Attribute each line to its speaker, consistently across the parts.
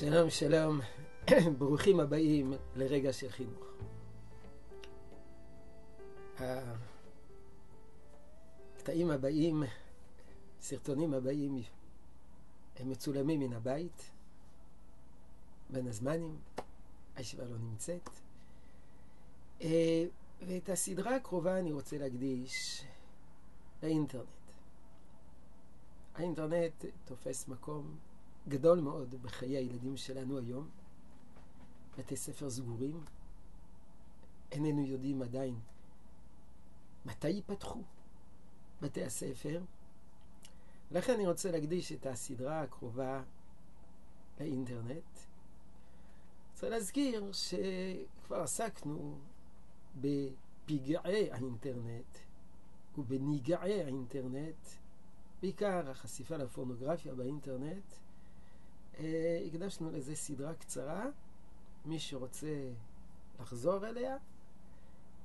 Speaker 1: שלום, שלום, ברוכים הבאים לרגע של חינוך. הקטעים הבאים, הסרטונים הבאים, הם מצולמים מן הבית, בין הזמנים, הישיבה לא נמצאת. אה, ואת הסדרה הקרובה אני רוצה להקדיש לאינטרנט. האינטרנט תופס מקום גדול מאוד בחיי הילדים שלנו היום. בתי ספר סגורים, איננו יודעים עדיין מתי ייפתחו בתי הספר. לכן אני רוצה להקדיש את הסדרה הקרובה לאינטרנט. רוצה להזכיר שכבר עסקנו בפגעי האינטרנט ובנגעי האינטרנט, בעיקר החשיפה לפורנוגרפיה באינטרנט. אה, הקדשנו לזה סדרה קצרה, מי שרוצה לחזור אליה,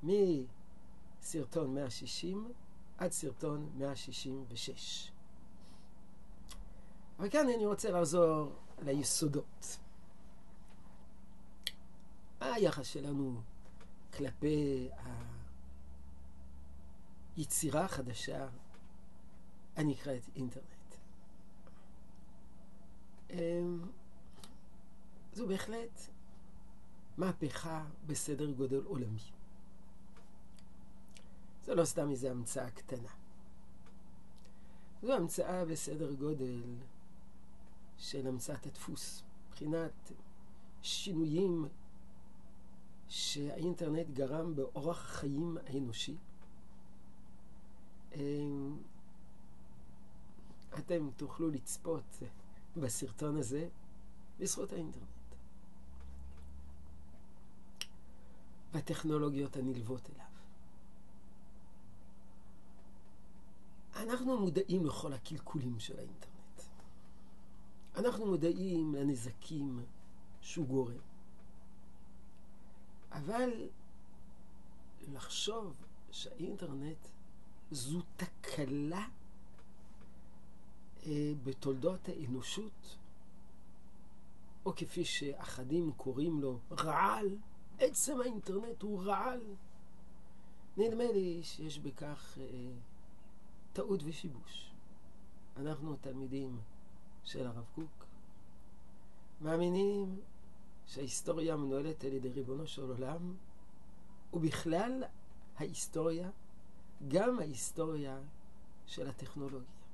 Speaker 1: מסרטון 160 עד סרטון 166. אבל כאן אני רוצה לחזור ליסודות. מה היחס שלנו כלפי היצירה החדשה הנקראת אינטרנט? אמ, זו בהחלט מהפכה בסדר גודל עולמי. זו לא סתם איזו המצאה קטנה. זו המצאה בסדר גודל של המצאת הדפוס, מבחינת שינויים שהאינטרנט גרם באורח החיים האנושי. אמ, אתם תוכלו לצפות בסרטון הזה בזכות האינטרנט. והטכנולוגיות הנלוות אליו. אנחנו מודעים לכל הקלקולים של האינטרנט. אנחנו מודעים לנזקים שהוא גורם. אבל לחשוב שהאינטרנט זו תקלה בתולדות האנושות, או כפי שאחדים קוראים לו, רעל, עצם האינטרנט הוא רעל. נדמה לי שיש בכך אה, טעות ושיבוש. אנחנו תלמידים של הרב קוק, מאמינים שההיסטוריה מנוהלת על ידי ריבונו של עולם, ובכלל ההיסטוריה, גם ההיסטוריה של הטכנולוגיה.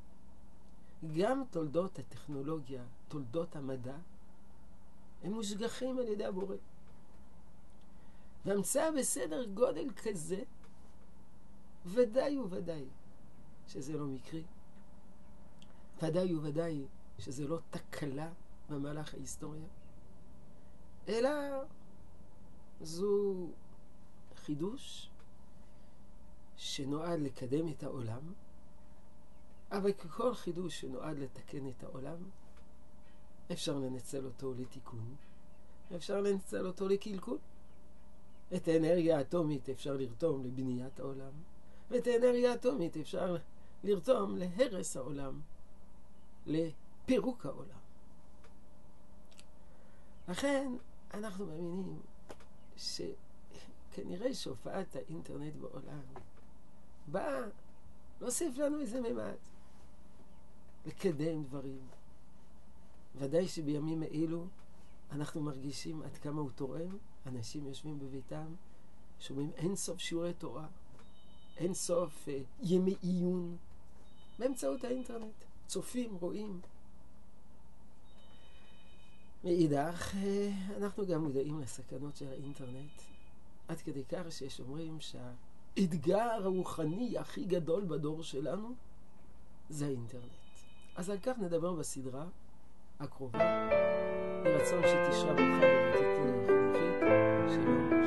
Speaker 1: גם תולדות הטכנולוגיה, תולדות המדע, הם מושגחים על ידי הבורא. והמצאה בסדר גודל כזה, ודאי וודאי שזה לא מקרי. ודאי וודאי שזה לא תקלה במהלך ההיסטוריה, אלא זו חידוש שנועד לקדם את העולם, אבל ככל חידוש שנועד לתקן את העולם, אפשר לנצל אותו לתיקון, אפשר לנצל אותו לקלקול. את האנרגיה האטומית אפשר לרתום לבניית העולם, ואת האנרגיה האטומית אפשר לרתום להרס העולם, לפירוק העולם. לכן אנחנו מאמינים שכנראה שהופעת האינטרנט בעולם באה להוסיף לנו איזה ממד. לקדם דברים. ודאי שבימים אלו אנחנו מרגישים עד כמה הוא תורם. אנשים יושבים בביתם, שומעים אין סוף שיעורי תורה, אין סוף אה, ימי עיון, באמצעות האינטרנט. צופים, רואים. מאידך, אה, אנחנו גם מודעים לסכנות של האינטרנט, עד כדי כך שיש אומרים שהאתגר הרוחני הכי גדול בדור שלנו זה האינטרנט. אז על כך נדבר בסדרה הקרובה. יהי רצון שתשרה ברכה בביתית חינוכית. שלום.